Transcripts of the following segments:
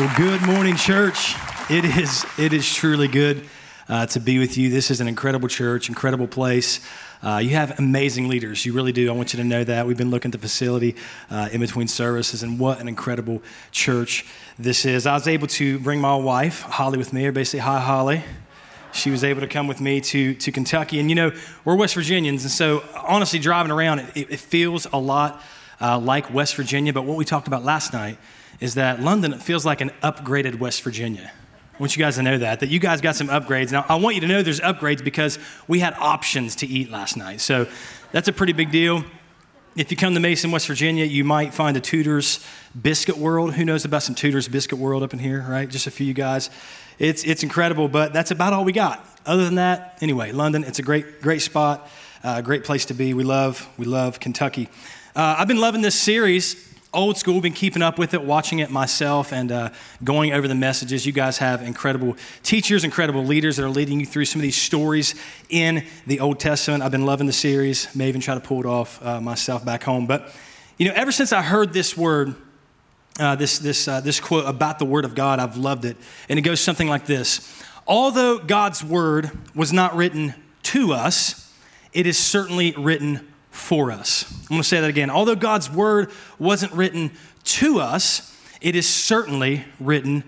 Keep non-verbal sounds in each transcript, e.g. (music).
Well, good morning, church. It is, it is truly good uh, to be with you. This is an incredible church, incredible place. Uh, you have amazing leaders. You really do. I want you to know that. We've been looking at the facility uh, in between services, and what an incredible church this is. I was able to bring my wife, Holly, with me. Everybody say hi, Holly. She was able to come with me to, to Kentucky. And you know, we're West Virginians, and so honestly, driving around, it, it feels a lot uh, like West Virginia. But what we talked about last night is that London feels like an upgraded West Virginia. I want you guys to know that, that you guys got some upgrades. Now, I want you to know there's upgrades because we had options to eat last night. So that's a pretty big deal. If you come to Mason, West Virginia, you might find a Tudor's Biscuit World. Who knows about some Tudor's Biscuit World up in here, right? Just a few guys. It's, it's incredible, but that's about all we got. Other than that, anyway, London, it's a great, great spot, a uh, great place to be. We love, we love Kentucky. Uh, I've been loving this series old school, been keeping up with it, watching it myself, and uh, going over the messages. You guys have incredible teachers, incredible leaders that are leading you through some of these stories in the Old Testament. I've been loving the series, may even try to pull it off uh, myself back home. But, you know, ever since I heard this word, uh, this, this, uh, this quote about the Word of God, I've loved it. And it goes something like this Although God's Word was not written to us, it is certainly written for us. I'm going to say that again. Although God's word wasn't written to us, it is certainly written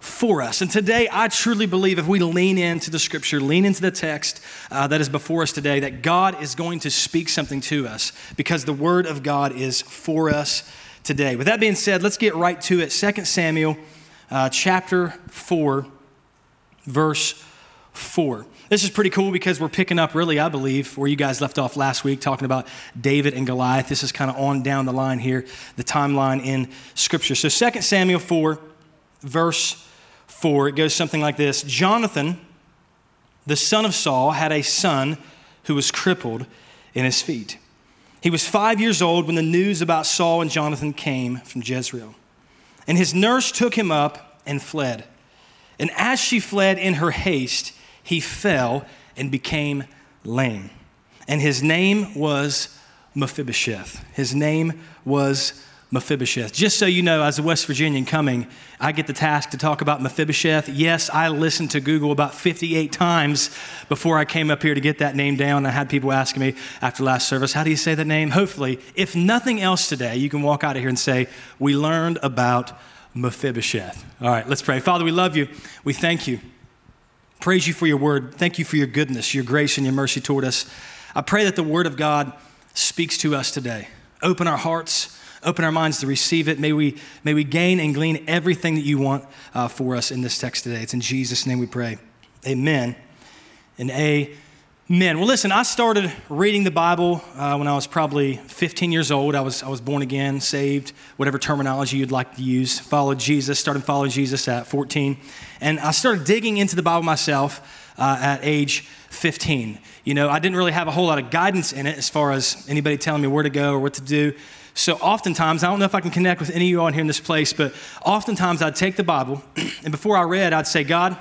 for us. And today, I truly believe if we lean into the scripture, lean into the text uh, that is before us today, that God is going to speak something to us because the word of God is for us today. With that being said, let's get right to it. 2 Samuel uh, chapter 4, verse 4. This is pretty cool because we're picking up, really, I believe, where you guys left off last week, talking about David and Goliath. This is kind of on down the line here, the timeline in Scripture. So 2 Samuel 4, verse 4, it goes something like this Jonathan, the son of Saul, had a son who was crippled in his feet. He was five years old when the news about Saul and Jonathan came from Jezreel. And his nurse took him up and fled. And as she fled in her haste, he fell and became lame. And his name was Mephibosheth. His name was Mephibosheth. Just so you know, as a West Virginian coming, I get the task to talk about Mephibosheth. Yes, I listened to Google about 58 times before I came up here to get that name down. I had people asking me after last service, how do you say that name? Hopefully, if nothing else today, you can walk out of here and say, we learned about Mephibosheth. All right, let's pray. Father, we love you. We thank you. Praise you for your word. Thank you for your goodness, your grace, and your mercy toward us. I pray that the word of God speaks to us today. Open our hearts, open our minds to receive it. May we, may we gain and glean everything that you want uh, for us in this text today. It's in Jesus' name we pray. Amen and amen. Men, well, listen, I started reading the Bible uh, when I was probably 15 years old. I was, I was born again, saved, whatever terminology you'd like to use. Followed Jesus, started following Jesus at 14. And I started digging into the Bible myself uh, at age 15. You know, I didn't really have a whole lot of guidance in it as far as anybody telling me where to go or what to do. So oftentimes, I don't know if I can connect with any of you on here in this place, but oftentimes I'd take the Bible, (clears throat) and before I read, I'd say, God,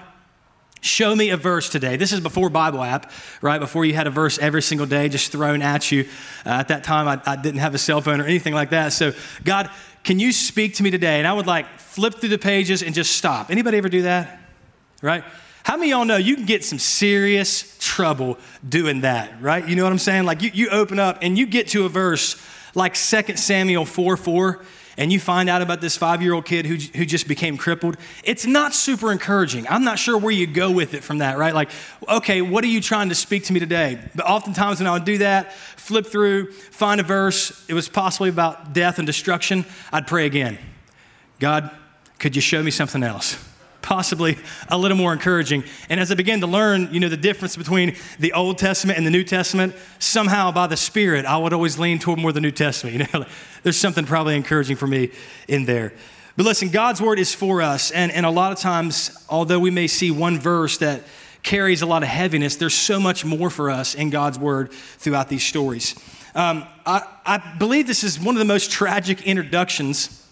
Show me a verse today. This is before Bible app, right? Before you had a verse every single day just thrown at you. Uh, at that time, I, I didn't have a cell phone or anything like that. So, God, can you speak to me today? And I would like flip through the pages and just stop. Anybody ever do that? Right? How many y'all know you can get some serious trouble doing that, right? You know what I'm saying? Like you, you open up and you get to a verse like 2 Samuel 4 4 and you find out about this five year old kid who, who just became crippled, it's not super encouraging. I'm not sure where you go with it from that, right? Like, okay, what are you trying to speak to me today? But oftentimes when I would do that, flip through, find a verse, it was possibly about death and destruction, I'd pray again. God, could you show me something else? Possibly a little more encouraging. And as I began to learn, you know, the difference between the Old Testament and the New Testament, somehow by the Spirit, I would always lean toward more the New Testament. (laughs) You know, there's something probably encouraging for me in there. But listen, God's word is for us. And, and a lot of times, although we may see one verse that carries a lot of heaviness, there's so much more for us in God's word throughout these stories. Um, I, I believe this is one of the most tragic introductions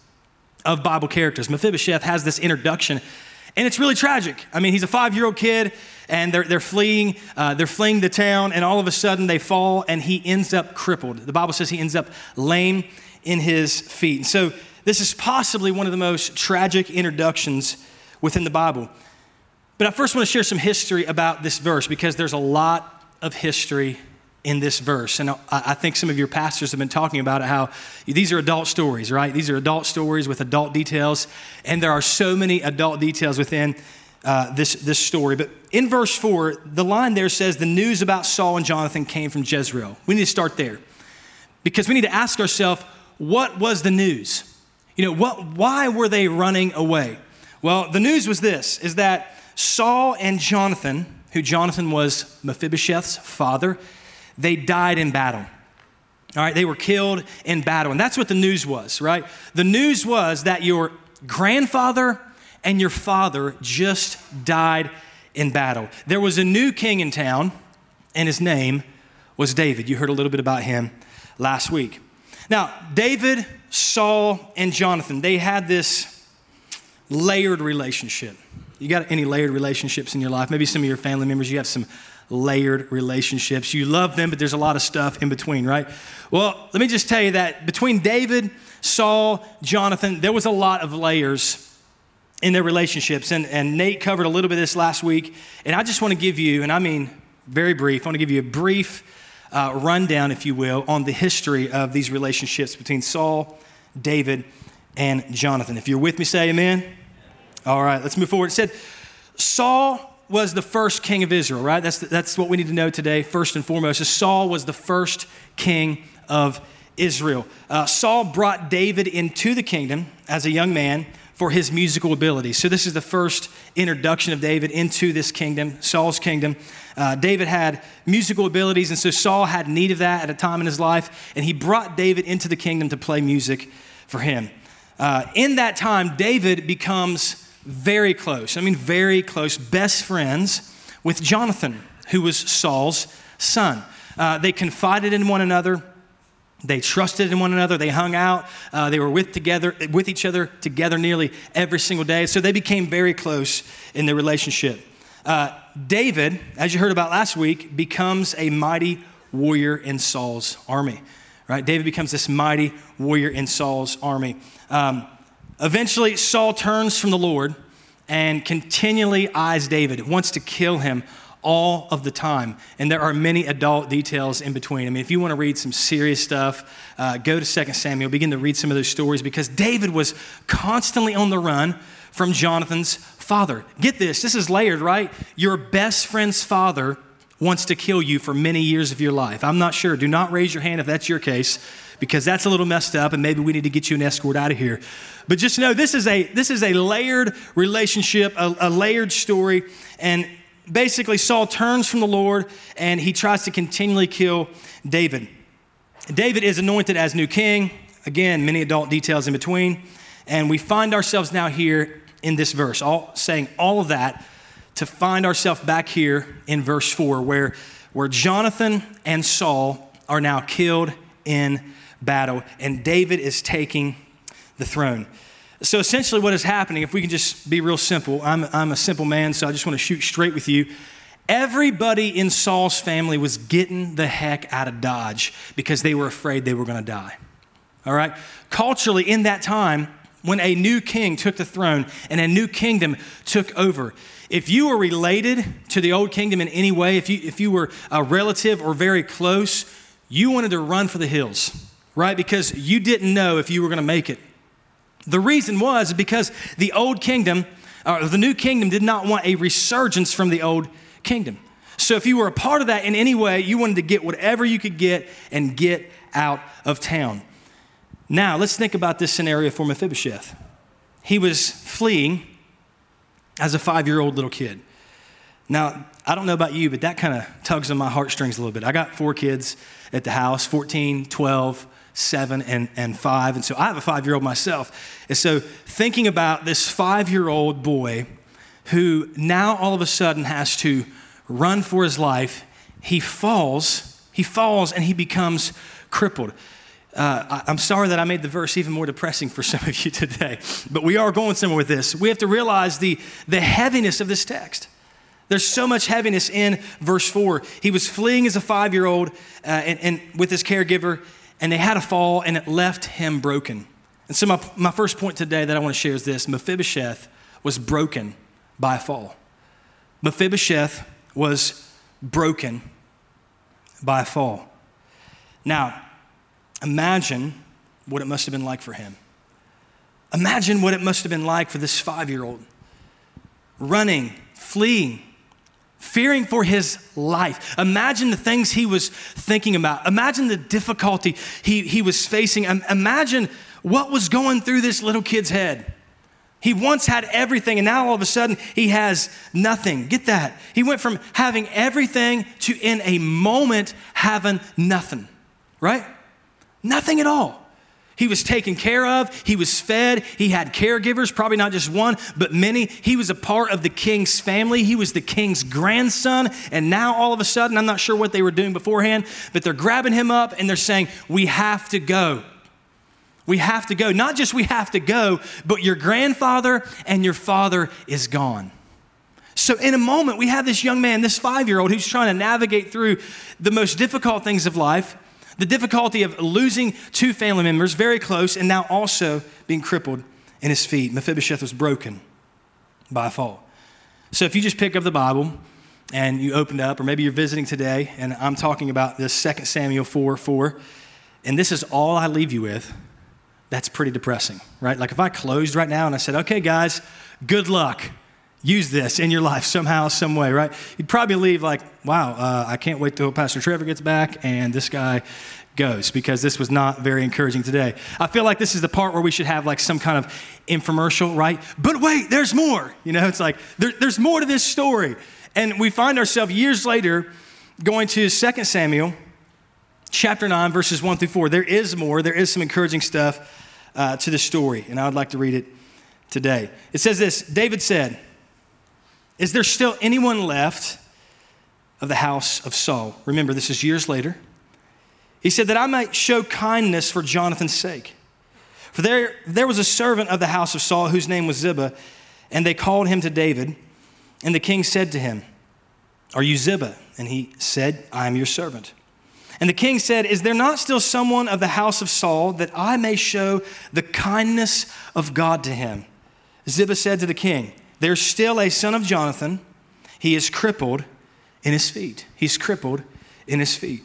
of Bible characters. Mephibosheth has this introduction and it's really tragic. I mean, he's a five year old kid, and they're, they're fleeing. Uh, they're fleeing the town, and all of a sudden they fall, and he ends up crippled. The Bible says he ends up lame in his feet. And so This is possibly one of the most tragic introductions within the Bible. But I first want to share some history about this verse because there's a lot of history in this verse. And I think some of your pastors have been talking about it how these are adult stories, right? These are adult stories with adult details. And there are so many adult details within uh, this, this story. But in verse 4, the line there says, The news about Saul and Jonathan came from Jezreel. We need to start there because we need to ask ourselves, what was the news? You know, what, why were they running away? Well, the news was this is that Saul and Jonathan, who Jonathan was Mephibosheth's father, they died in battle. All right, they were killed in battle. And that's what the news was, right? The news was that your grandfather and your father just died in battle. There was a new king in town, and his name was David. You heard a little bit about him last week. Now, David, Saul, and Jonathan, they had this layered relationship. You got any layered relationships in your life? Maybe some of your family members, you have some layered relationships. You love them, but there's a lot of stuff in between, right? Well, let me just tell you that between David, Saul, Jonathan, there was a lot of layers in their relationships. And, and Nate covered a little bit of this last week. And I just want to give you, and I mean very brief, I want to give you a brief uh, rundown, if you will, on the history of these relationships between Saul, David, and Jonathan. If you're with me, say amen. All right, let's move forward. It said, Saul was the first king of Israel, right? That's, that's what we need to know today, first and foremost. Is Saul was the first king of Israel. Uh, Saul brought David into the kingdom as a young man for his musical ability. So, this is the first introduction of David into this kingdom, Saul's kingdom. Uh, David had musical abilities, and so Saul had need of that at a time in his life, and he brought David into the kingdom to play music for him. Uh, in that time, David becomes very close, I mean, very close, best friends with Jonathan, who was Saul's son. Uh, they confided in one another. They trusted in one another. They hung out. Uh, they were with together, with each other together nearly every single day. So they became very close in their relationship. Uh, David, as you heard about last week, becomes a mighty warrior in Saul's army. Right? David becomes this mighty warrior in Saul's army. Um, eventually, Saul turns from the Lord and continually eyes David, wants to kill him all of the time. And there are many adult details in between. I mean, if you want to read some serious stuff, uh, go to 2 Samuel, begin to read some of those stories because David was constantly on the run from Jonathan's father. Get this, this is layered, right? Your best friend's father wants to kill you for many years of your life. I'm not sure. Do not raise your hand if that's your case because that's a little messed up and maybe we need to get you an escort out of here. But just know this is a this is a layered relationship, a, a layered story and basically, Saul turns from the Lord and he tries to continually kill David. David is anointed as new king. Again, many adult details in between. And we find ourselves now here in this verse, all saying all of that to find ourselves back here in verse 4, where, where Jonathan and Saul are now killed in battle, and David is taking the throne. So essentially, what is happening, if we can just be real simple, I'm, I'm a simple man, so I just want to shoot straight with you. Everybody in Saul's family was getting the heck out of Dodge because they were afraid they were going to die. All right? Culturally, in that time, when a new king took the throne and a new kingdom took over, if you were related to the old kingdom in any way, if you, if you were a relative or very close, you wanted to run for the hills, right? Because you didn't know if you were going to make it. The reason was because the old kingdom, or the new kingdom, did not want a resurgence from the old kingdom. So if you were a part of that in any way, you wanted to get whatever you could get and get out of town. Now, let's think about this scenario for Mephibosheth. He was fleeing as a five year old little kid. Now, I don't know about you, but that kind of tugs on my heartstrings a little bit. I got four kids at the house 14, 12, seven, and, and five. And so I have a five year old myself. And so thinking about this five year old boy who now all of a sudden has to run for his life, he falls, he falls, and he becomes crippled. Uh, I, am sorry that I made the verse even more depressing for some of you (laughs) today, but we are going somewhere with this. We have to realize the, the heaviness of this text. There's so much heaviness in verse 4. He was fleeing as a five year old uh, and, and with his caregiver, and they had a fall and it left him broken. And so, my, my first point today that I want to share is this Mephibosheth was broken by a fall. Mephibosheth was broken by a fall. Now, imagine what it must have been like for him. Imagine what it must have been like for this five year old running, fleeing, fearing for his life. Imagine the things he was thinking about. Imagine the difficulty he, he was facing. Imagine what was going through this little kid's head. He once had everything, and now all of a sudden he has nothing. Get that? He went from having everything to in a moment having nothing, right? Nothing at all. He was taken care of. He was fed. He had caregivers, probably not just one, but many. He was a part of the king's family. He was the king's grandson. And now, all of a sudden, I'm not sure what they were doing beforehand, but they're grabbing him up and they're saying, We have to go. We have to go. Not just we have to go, but your grandfather and your father is gone. So, in a moment, we have this young man, this five year old, who's trying to navigate through the most difficult things of life the difficulty of losing two family members very close and now also being crippled in his feet. Mephibosheth was broken by a fall. So if you just pick up the Bible and you open it up, or maybe you're visiting today, and I'm talking about this 2 Samuel 4 4, and this is all I leave you with, that's pretty depressing, right? Like if I closed right now and I said, okay, guys, good luck use this in your life somehow, some way, right? You'd probably leave like, wow, uh, I can't wait till Pastor Trevor gets back and this guy goes because this was not very encouraging today. I feel like this is the part where we should have like some kind of infomercial, right? But wait, there's more. You know, it's like there, there's more to this story. And we find ourselves years later going to 2 Samuel chapter 9, verses 1 through 4. There is more, there is some encouraging stuff uh, to the story, and I would like to read it today. It says this David said, is there still anyone left of the house of Saul? Remember, this is years later. He said, That I might show kindness for Jonathan's sake. For there, there was a servant of the house of Saul whose name was Ziba, and they called him to David. And the king said to him, Are you Ziba? And he said, I am your servant. And the king said, Is there not still someone of the house of Saul that I may show the kindness of God to him? Ziba said to the king, there's still a son of Jonathan. He is crippled in his feet. He's crippled in his feet.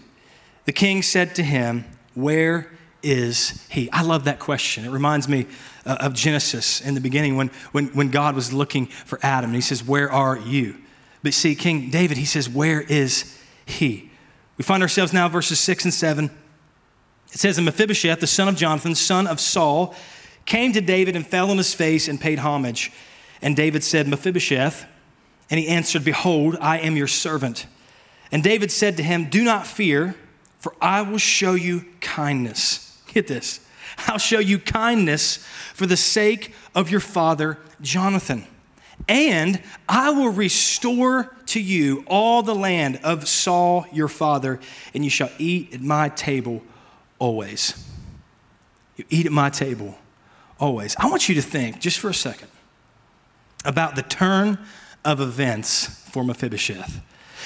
The king said to him, Where is he? I love that question. It reminds me uh, of Genesis in the beginning when, when, when God was looking for Adam. And he says, Where are you? But see, King David, he says, Where is he? We find ourselves now, verses 6 and 7. It says, And Mephibosheth, the son of Jonathan, son of Saul, came to David and fell on his face and paid homage. And David said, Mephibosheth. And he answered, Behold, I am your servant. And David said to him, Do not fear, for I will show you kindness. Get this. I'll show you kindness for the sake of your father Jonathan. And I will restore to you all the land of Saul your father, and you shall eat at my table always. You eat at my table always. I want you to think just for a second about the turn of events for Mephibosheth.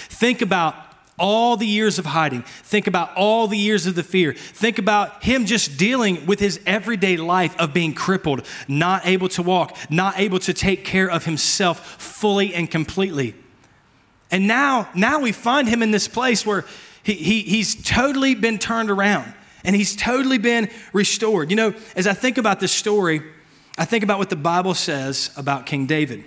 Think about all the years of hiding. Think about all the years of the fear. Think about him just dealing with his everyday life of being crippled, not able to walk, not able to take care of himself fully and completely. And now, now we find him in this place where he, he, he's totally been turned around and he's totally been restored. You know, as I think about this story, I think about what the Bible says about King David.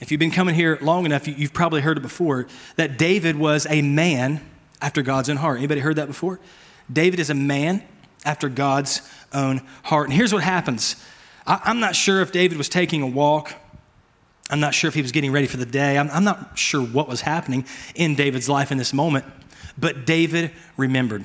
If you've been coming here long enough, you've probably heard it before that David was a man after God's own heart. Anybody heard that before? David is a man after God's own heart. And here's what happens I'm not sure if David was taking a walk. I'm not sure if he was getting ready for the day. I'm, I'm not sure what was happening in David's life in this moment. But David remembered.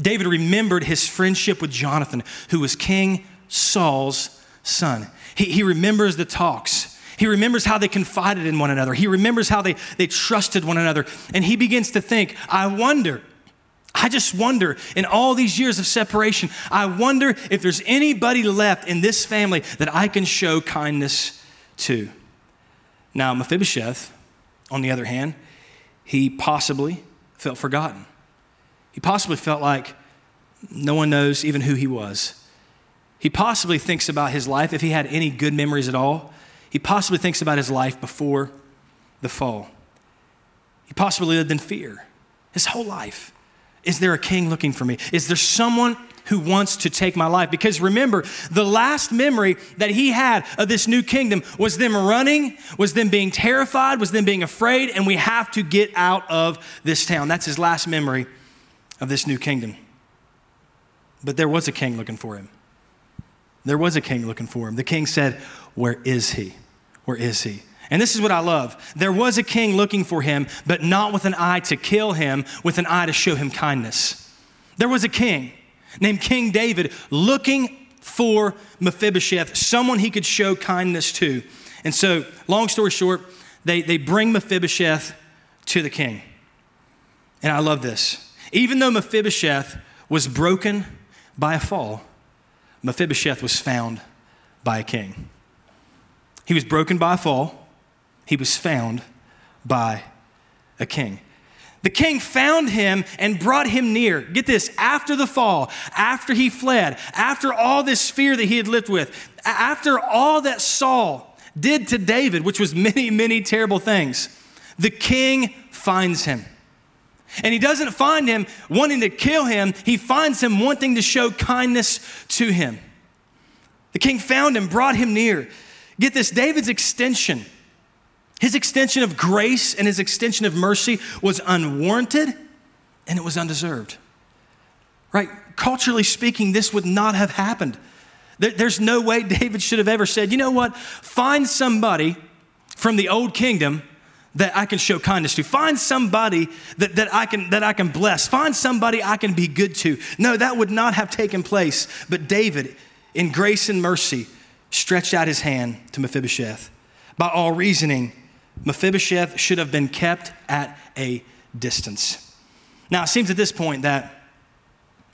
David remembered his friendship with Jonathan, who was king Saul's son. He, he remembers the talks. He remembers how they confided in one another. He remembers how they, they trusted one another. And he begins to think, I wonder, I just wonder, in all these years of separation, I wonder if there's anybody left in this family that I can show kindness to. Now, Mephibosheth, on the other hand, he possibly felt forgotten. He possibly felt like no one knows even who he was. He possibly thinks about his life, if he had any good memories at all. He possibly thinks about his life before the fall. He possibly lived in fear his whole life. Is there a king looking for me? Is there someone who wants to take my life? Because remember, the last memory that he had of this new kingdom was them running, was them being terrified, was them being afraid, and we have to get out of this town. That's his last memory of this new kingdom. But there was a king looking for him. There was a king looking for him. The king said, Where is he? Where is he? And this is what I love. There was a king looking for him, but not with an eye to kill him, with an eye to show him kindness. There was a king named King David looking for Mephibosheth, someone he could show kindness to. And so, long story short, they, they bring Mephibosheth to the king. And I love this. Even though Mephibosheth was broken by a fall, Mephibosheth was found by a king. He was broken by a fall, he was found by a king. The king found him and brought him near. Get this, after the fall, after he fled, after all this fear that he had lived with, after all that Saul did to David, which was many, many terrible things, the king finds him. And he doesn't find him wanting to kill him, he finds him wanting to show kindness to him. The king found him, brought him near. Get this David's extension, his extension of grace and his extension of mercy was unwarranted and it was undeserved. Right? Culturally speaking, this would not have happened. There's no way (laughs) David should have ever said, you know what? Find somebody from the old kingdom that I can show kindness to. Find somebody that, that, I can, that I can bless. Find somebody I can be good to. No, that would not have taken place. But David, in grace and mercy, stretched out his hand to Mephibosheth. By all reasoning, Mephibosheth should have been kept at a distance. Now, it seems at this point that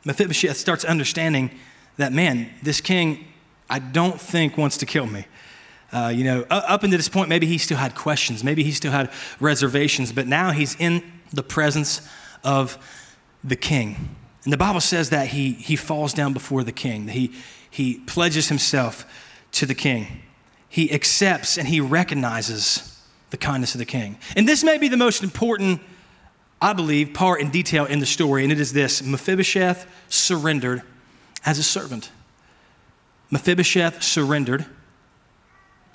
Mephibosheth starts understanding that, man, this king, I don't think wants to kill me. Uh, you know, up until this point, maybe he still had questions, maybe he still had reservations, but now he's in the presence of the king. And the Bible says that he, he falls down before the king, he, he pledges himself to the king. He accepts and he recognizes the kindness of the king. And this may be the most important, I believe, part and detail in the story, and it is this Mephibosheth surrendered as a servant. Mephibosheth surrendered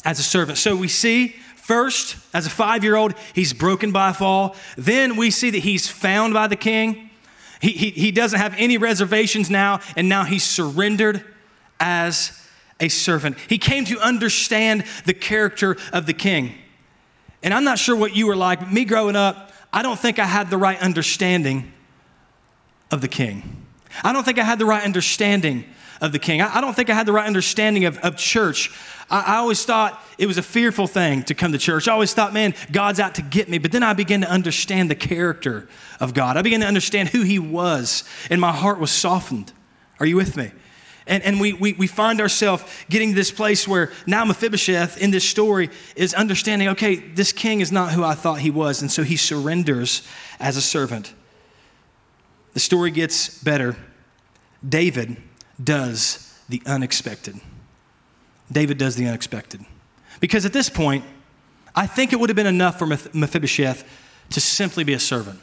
as a servant. So we see first, as a five year old, he's broken by a fall. Then we see that he's found by the king. He, he, he doesn't have any reservations now, and now he's surrendered as a servant. He came to understand the character of the king. And I'm not sure what you were like, me growing up, I don't think I had the right understanding of the king. I don't think I had the right understanding of the king. I, I don't think I had the right understanding of, of church. I, I always thought it was a fearful thing to come to church. I always thought, man, God's out to get me. But then I began to understand the character of God. I began to understand who He was, and my heart was softened. Are you with me? And, and we, we, we find ourselves getting to this place where now Mephibosheth in this story is understanding okay, this king is not who I thought he was. And so he surrenders as a servant. The story gets better. David does the unexpected. David does the unexpected. Because at this point, I think it would have been enough for Mephibosheth to simply be a servant.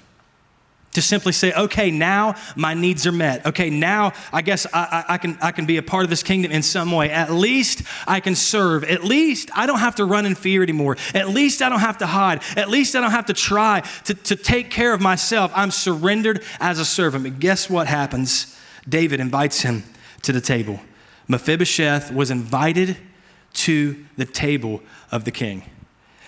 To simply say, okay, now my needs are met. Okay, now I guess I, I, I, can, I can be a part of this kingdom in some way. At least I can serve. At least I don't have to run in fear anymore. At least I don't have to hide. At least I don't have to try to, to take care of myself. I'm surrendered as a servant. But guess what happens? David invites him to the table. Mephibosheth was invited to the table of the king.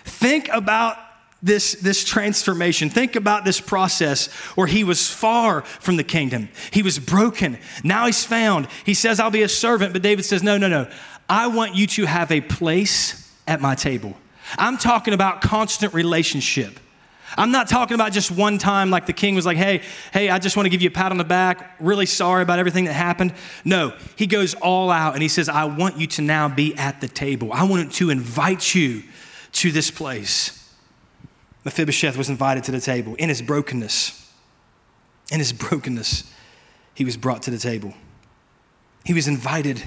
Think about this, this transformation. Think about this process where he was far from the kingdom. He was broken. Now he's found. He says, I'll be a servant. But David says, No, no, no. I want you to have a place at my table. I'm talking about constant relationship. I'm not talking about just one time like the king was like, hey, hey, I just want to give you a pat on the back, really sorry about everything that happened. No, he goes all out and he says, I want you to now be at the table. I want to invite you to this place. Mephibosheth was invited to the table in his brokenness. In his brokenness, he was brought to the table. He was invited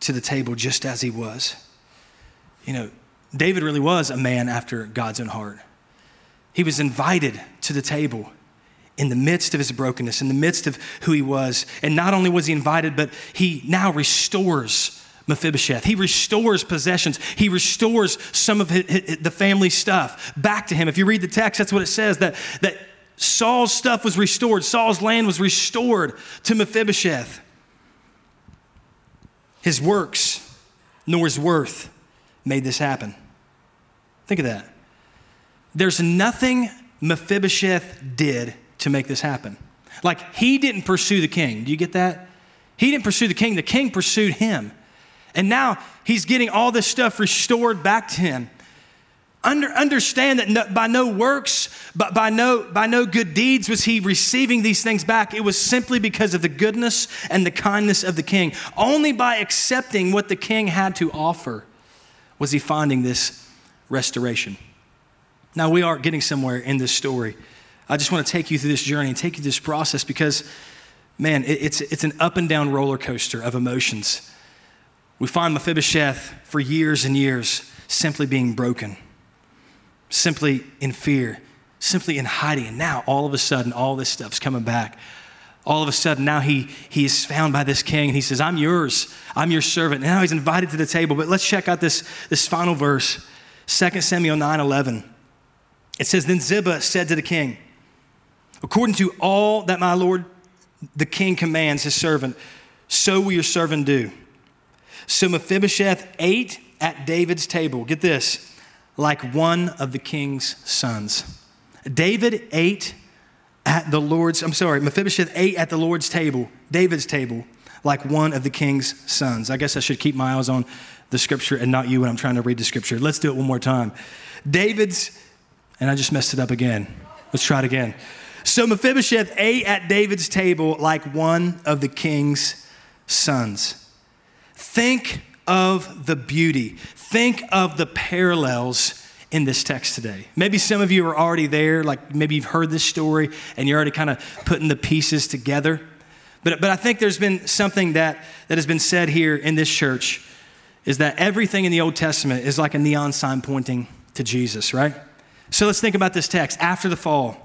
to the table just as he was. You know, David really was a man after God's own heart. He was invited to the table in the midst of his brokenness, in the midst of who he was. And not only was he invited, but he now restores Mephibosheth. He restores possessions. He restores some of his, his, the family stuff back to him. If you read the text, that's what it says that, that Saul's stuff was restored, Saul's land was restored to Mephibosheth. His works, nor his worth, made this happen. Think of that. There's nothing Mephibosheth did to make this happen. Like, he didn't pursue the king. Do you get that? He didn't pursue the king, the king pursued him. And now he's getting all this stuff restored back to him. Under, understand that no, by no works, but by no, by no good deeds was he receiving these things back. It was simply because of the goodness and the kindness of the king. Only by accepting what the king had to offer was he finding this restoration. Now, we are getting somewhere in this story. I just want to take you through this journey and take you through this process because, man, it, it's, it's an up and down roller coaster of emotions. We find Mephibosheth for years and years simply being broken, simply in fear, simply in hiding. And now, all of a sudden, all this stuff's coming back. All of a sudden, now he, he is found by this king and he says, I'm yours. I'm your servant. And now he's invited to the table. But let's check out this, this final verse 2 Samuel 9 11. It says, Then Ziba said to the king, According to all that my Lord the king commands his servant, so will your servant do. So Mephibosheth ate at David's table. Get this, like one of the king's sons. David ate at the Lord's, I'm sorry, Mephibosheth ate at the Lord's table, David's table, like one of the king's sons. I guess I should keep my eyes on the scripture and not you when I'm trying to read the scripture. Let's do it one more time. David's, and I just messed it up again. Let's try it again. So Mephibosheth ate at David's table like one of the king's sons. Think of the beauty, think of the parallels in this text today. Maybe some of you are already there, like maybe you've heard this story and you're already kind of putting the pieces together. But, but I think there's been something that, that has been said here in this church is that everything in the Old Testament is like a neon sign pointing to Jesus, right? So let's think about this text. After the fall,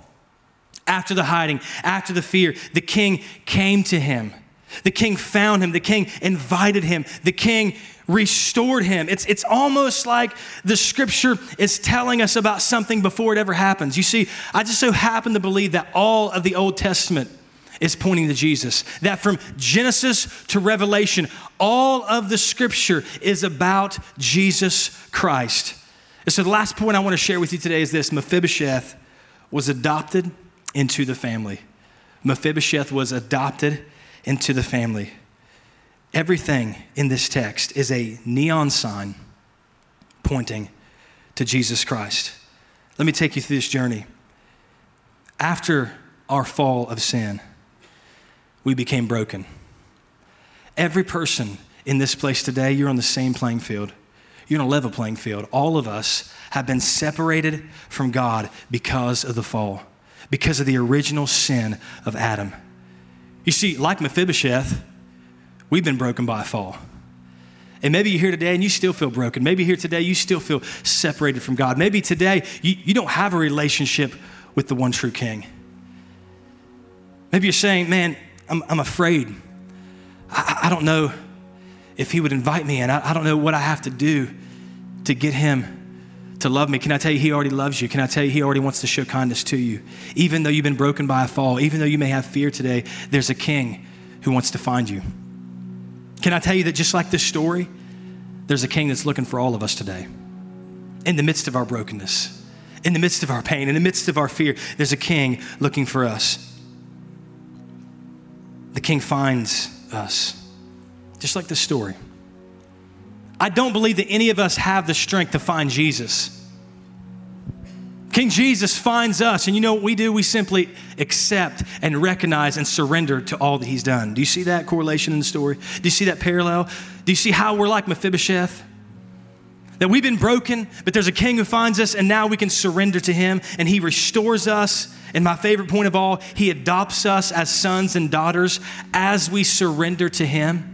after the hiding, after the fear, the king came to him. The king found him. The king invited him. The king restored him. It's, it's almost like the scripture is telling us about something before it ever happens. You see, I just so happen to believe that all of the Old Testament is pointing to Jesus. That from Genesis to Revelation, all of the scripture is about Jesus Christ. And so the last point I want to share with you today is this Mephibosheth was adopted into the family. Mephibosheth was adopted into the family. Everything in this text is a neon sign pointing to Jesus Christ. Let me take you through this journey. After our fall of sin, we became broken. Every person in this place today, you're on the same playing field. You're on a level playing field. All of us have been separated from God because of the fall, because of the original sin of Adam. You see, like Mephibosheth, we've been broken by a fall. And maybe you're here today and you still feel broken. Maybe here today you still feel separated from God. Maybe today you, you don't have a relationship with the one true King. Maybe you're saying, man, I'm, I'm afraid. I, I don't know if he would invite me and I, I don't know what I have to do to get him to love me. Can I tell you, He already loves you? Can I tell you, He already wants to show kindness to you? Even though you've been broken by a fall, even though you may have fear today, there's a King who wants to find you. Can I tell you that just like this story, there's a King that's looking for all of us today. In the midst of our brokenness, in the midst of our pain, in the midst of our fear, there's a King looking for us. The King finds us, just like the story. I don't believe that any of us have the strength to find Jesus. King Jesus finds us, and you know what we do? We simply accept and recognize and surrender to all that he's done. Do you see that correlation in the story? Do you see that parallel? Do you see how we're like Mephibosheth? That we've been broken, but there's a king who finds us, and now we can surrender to him, and he restores us. And my favorite point of all, he adopts us as sons and daughters as we surrender to him.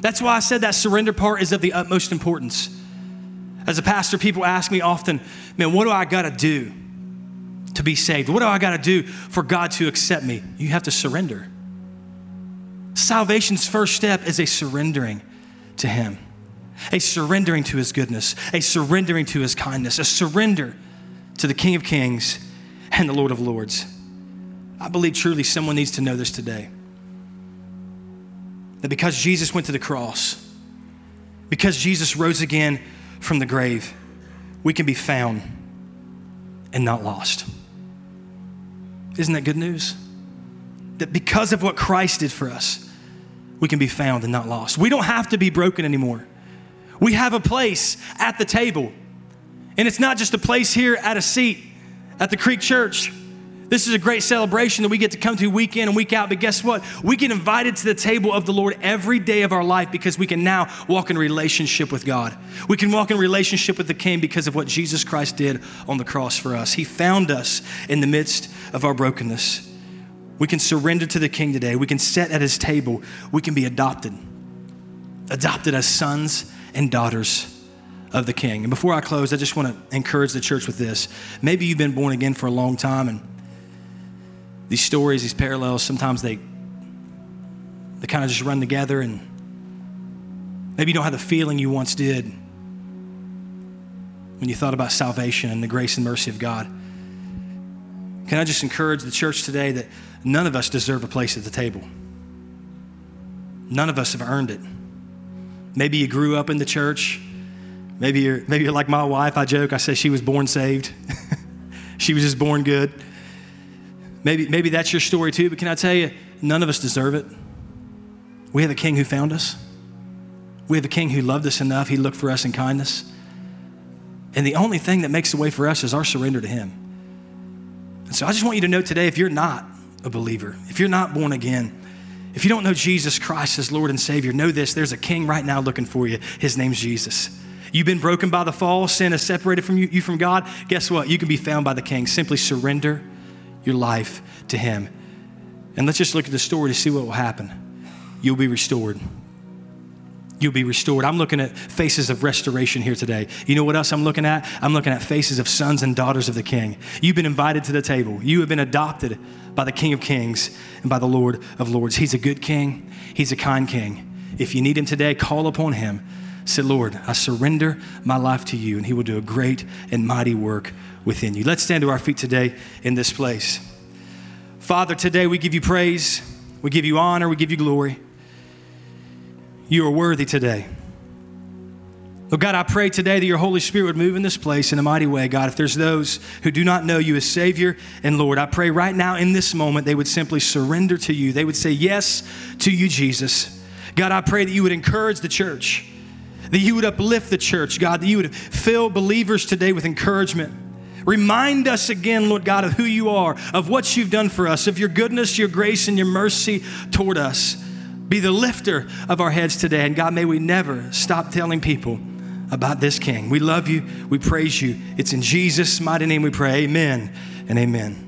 That's why I said that surrender part is of the utmost importance. As a pastor, people ask me often, man, what do I got to do to be saved? What do I got to do for God to accept me? You have to surrender. Salvation's first step is a surrendering to Him, a surrendering to His goodness, a surrendering to His kindness, a surrender to the King of Kings and the Lord of Lords. I believe truly someone needs to know this today. That because Jesus went to the cross, because Jesus rose again from the grave, we can be found and not lost. Isn't that good news? That because of what Christ did for us, we can be found and not lost. We don't have to be broken anymore. We have a place at the table. And it's not just a place here at a seat at the Creek Church. This is a great celebration that we get to come to week in and week out. But guess what? We get invited to the table of the Lord every day of our life because we can now walk in relationship with God. We can walk in relationship with the King because of what Jesus Christ did on the cross for us. He found us in the midst of our brokenness. We can surrender to the King today. We can sit at his table. We can be adopted, adopted as sons and daughters of the King. And before I close, I just want to encourage the church with this. Maybe you've been born again for a long time and these stories, these parallels, sometimes they they kind of just run together and maybe you don't have the feeling you once did when you thought about salvation and the grace and mercy of God. Can I just encourage the church today that none of us deserve a place at the table? None of us have earned it. Maybe you grew up in the church. Maybe you're, maybe you're like my wife. I joke, I say she was born saved. (laughs) she was just born good. Maybe, maybe that's your story too, but can I tell you, none of us deserve it. We have a king who found us. We have a king who loved us enough, he looked for us in kindness. And the only thing that makes the way for us is our surrender to him. And so I just want you to know today if you're not a believer, if you're not born again, if you don't know Jesus Christ as Lord and Savior, know this there's a king right now looking for you. His name's Jesus. You've been broken by the fall, sin has separated from you, you from God. Guess what? You can be found by the king. Simply surrender your life to Him. And let's just look at the story to see what will happen. You'll be restored. You'll be restored. I'm looking at faces of restoration here today. You know what else I'm looking at? I'm looking at faces of sons and daughters of the King. You've been invited to the table. You have been adopted by the King of Kings and by the Lord of Lords. He's a good King, He's a kind King. If you need Him today, call upon Him. Say, Lord, I surrender my life to you, and He will do a great and mighty work within you. Let's stand to our feet today in this place. Father, today we give you praise, we give you honor, we give you glory. You are worthy today. Lord God, I pray today that your Holy Spirit would move in this place in a mighty way. God, if there's those who do not know you as Savior and Lord, I pray right now in this moment they would simply surrender to you. They would say yes to you, Jesus. God, I pray that you would encourage the church, that you would uplift the church, God, that you would fill believers today with encouragement. Remind us again, Lord God, of who you are, of what you've done for us, of your goodness, your grace, and your mercy toward us. Be the lifter of our heads today. And God, may we never stop telling people about this King. We love you. We praise you. It's in Jesus' mighty name we pray. Amen and amen.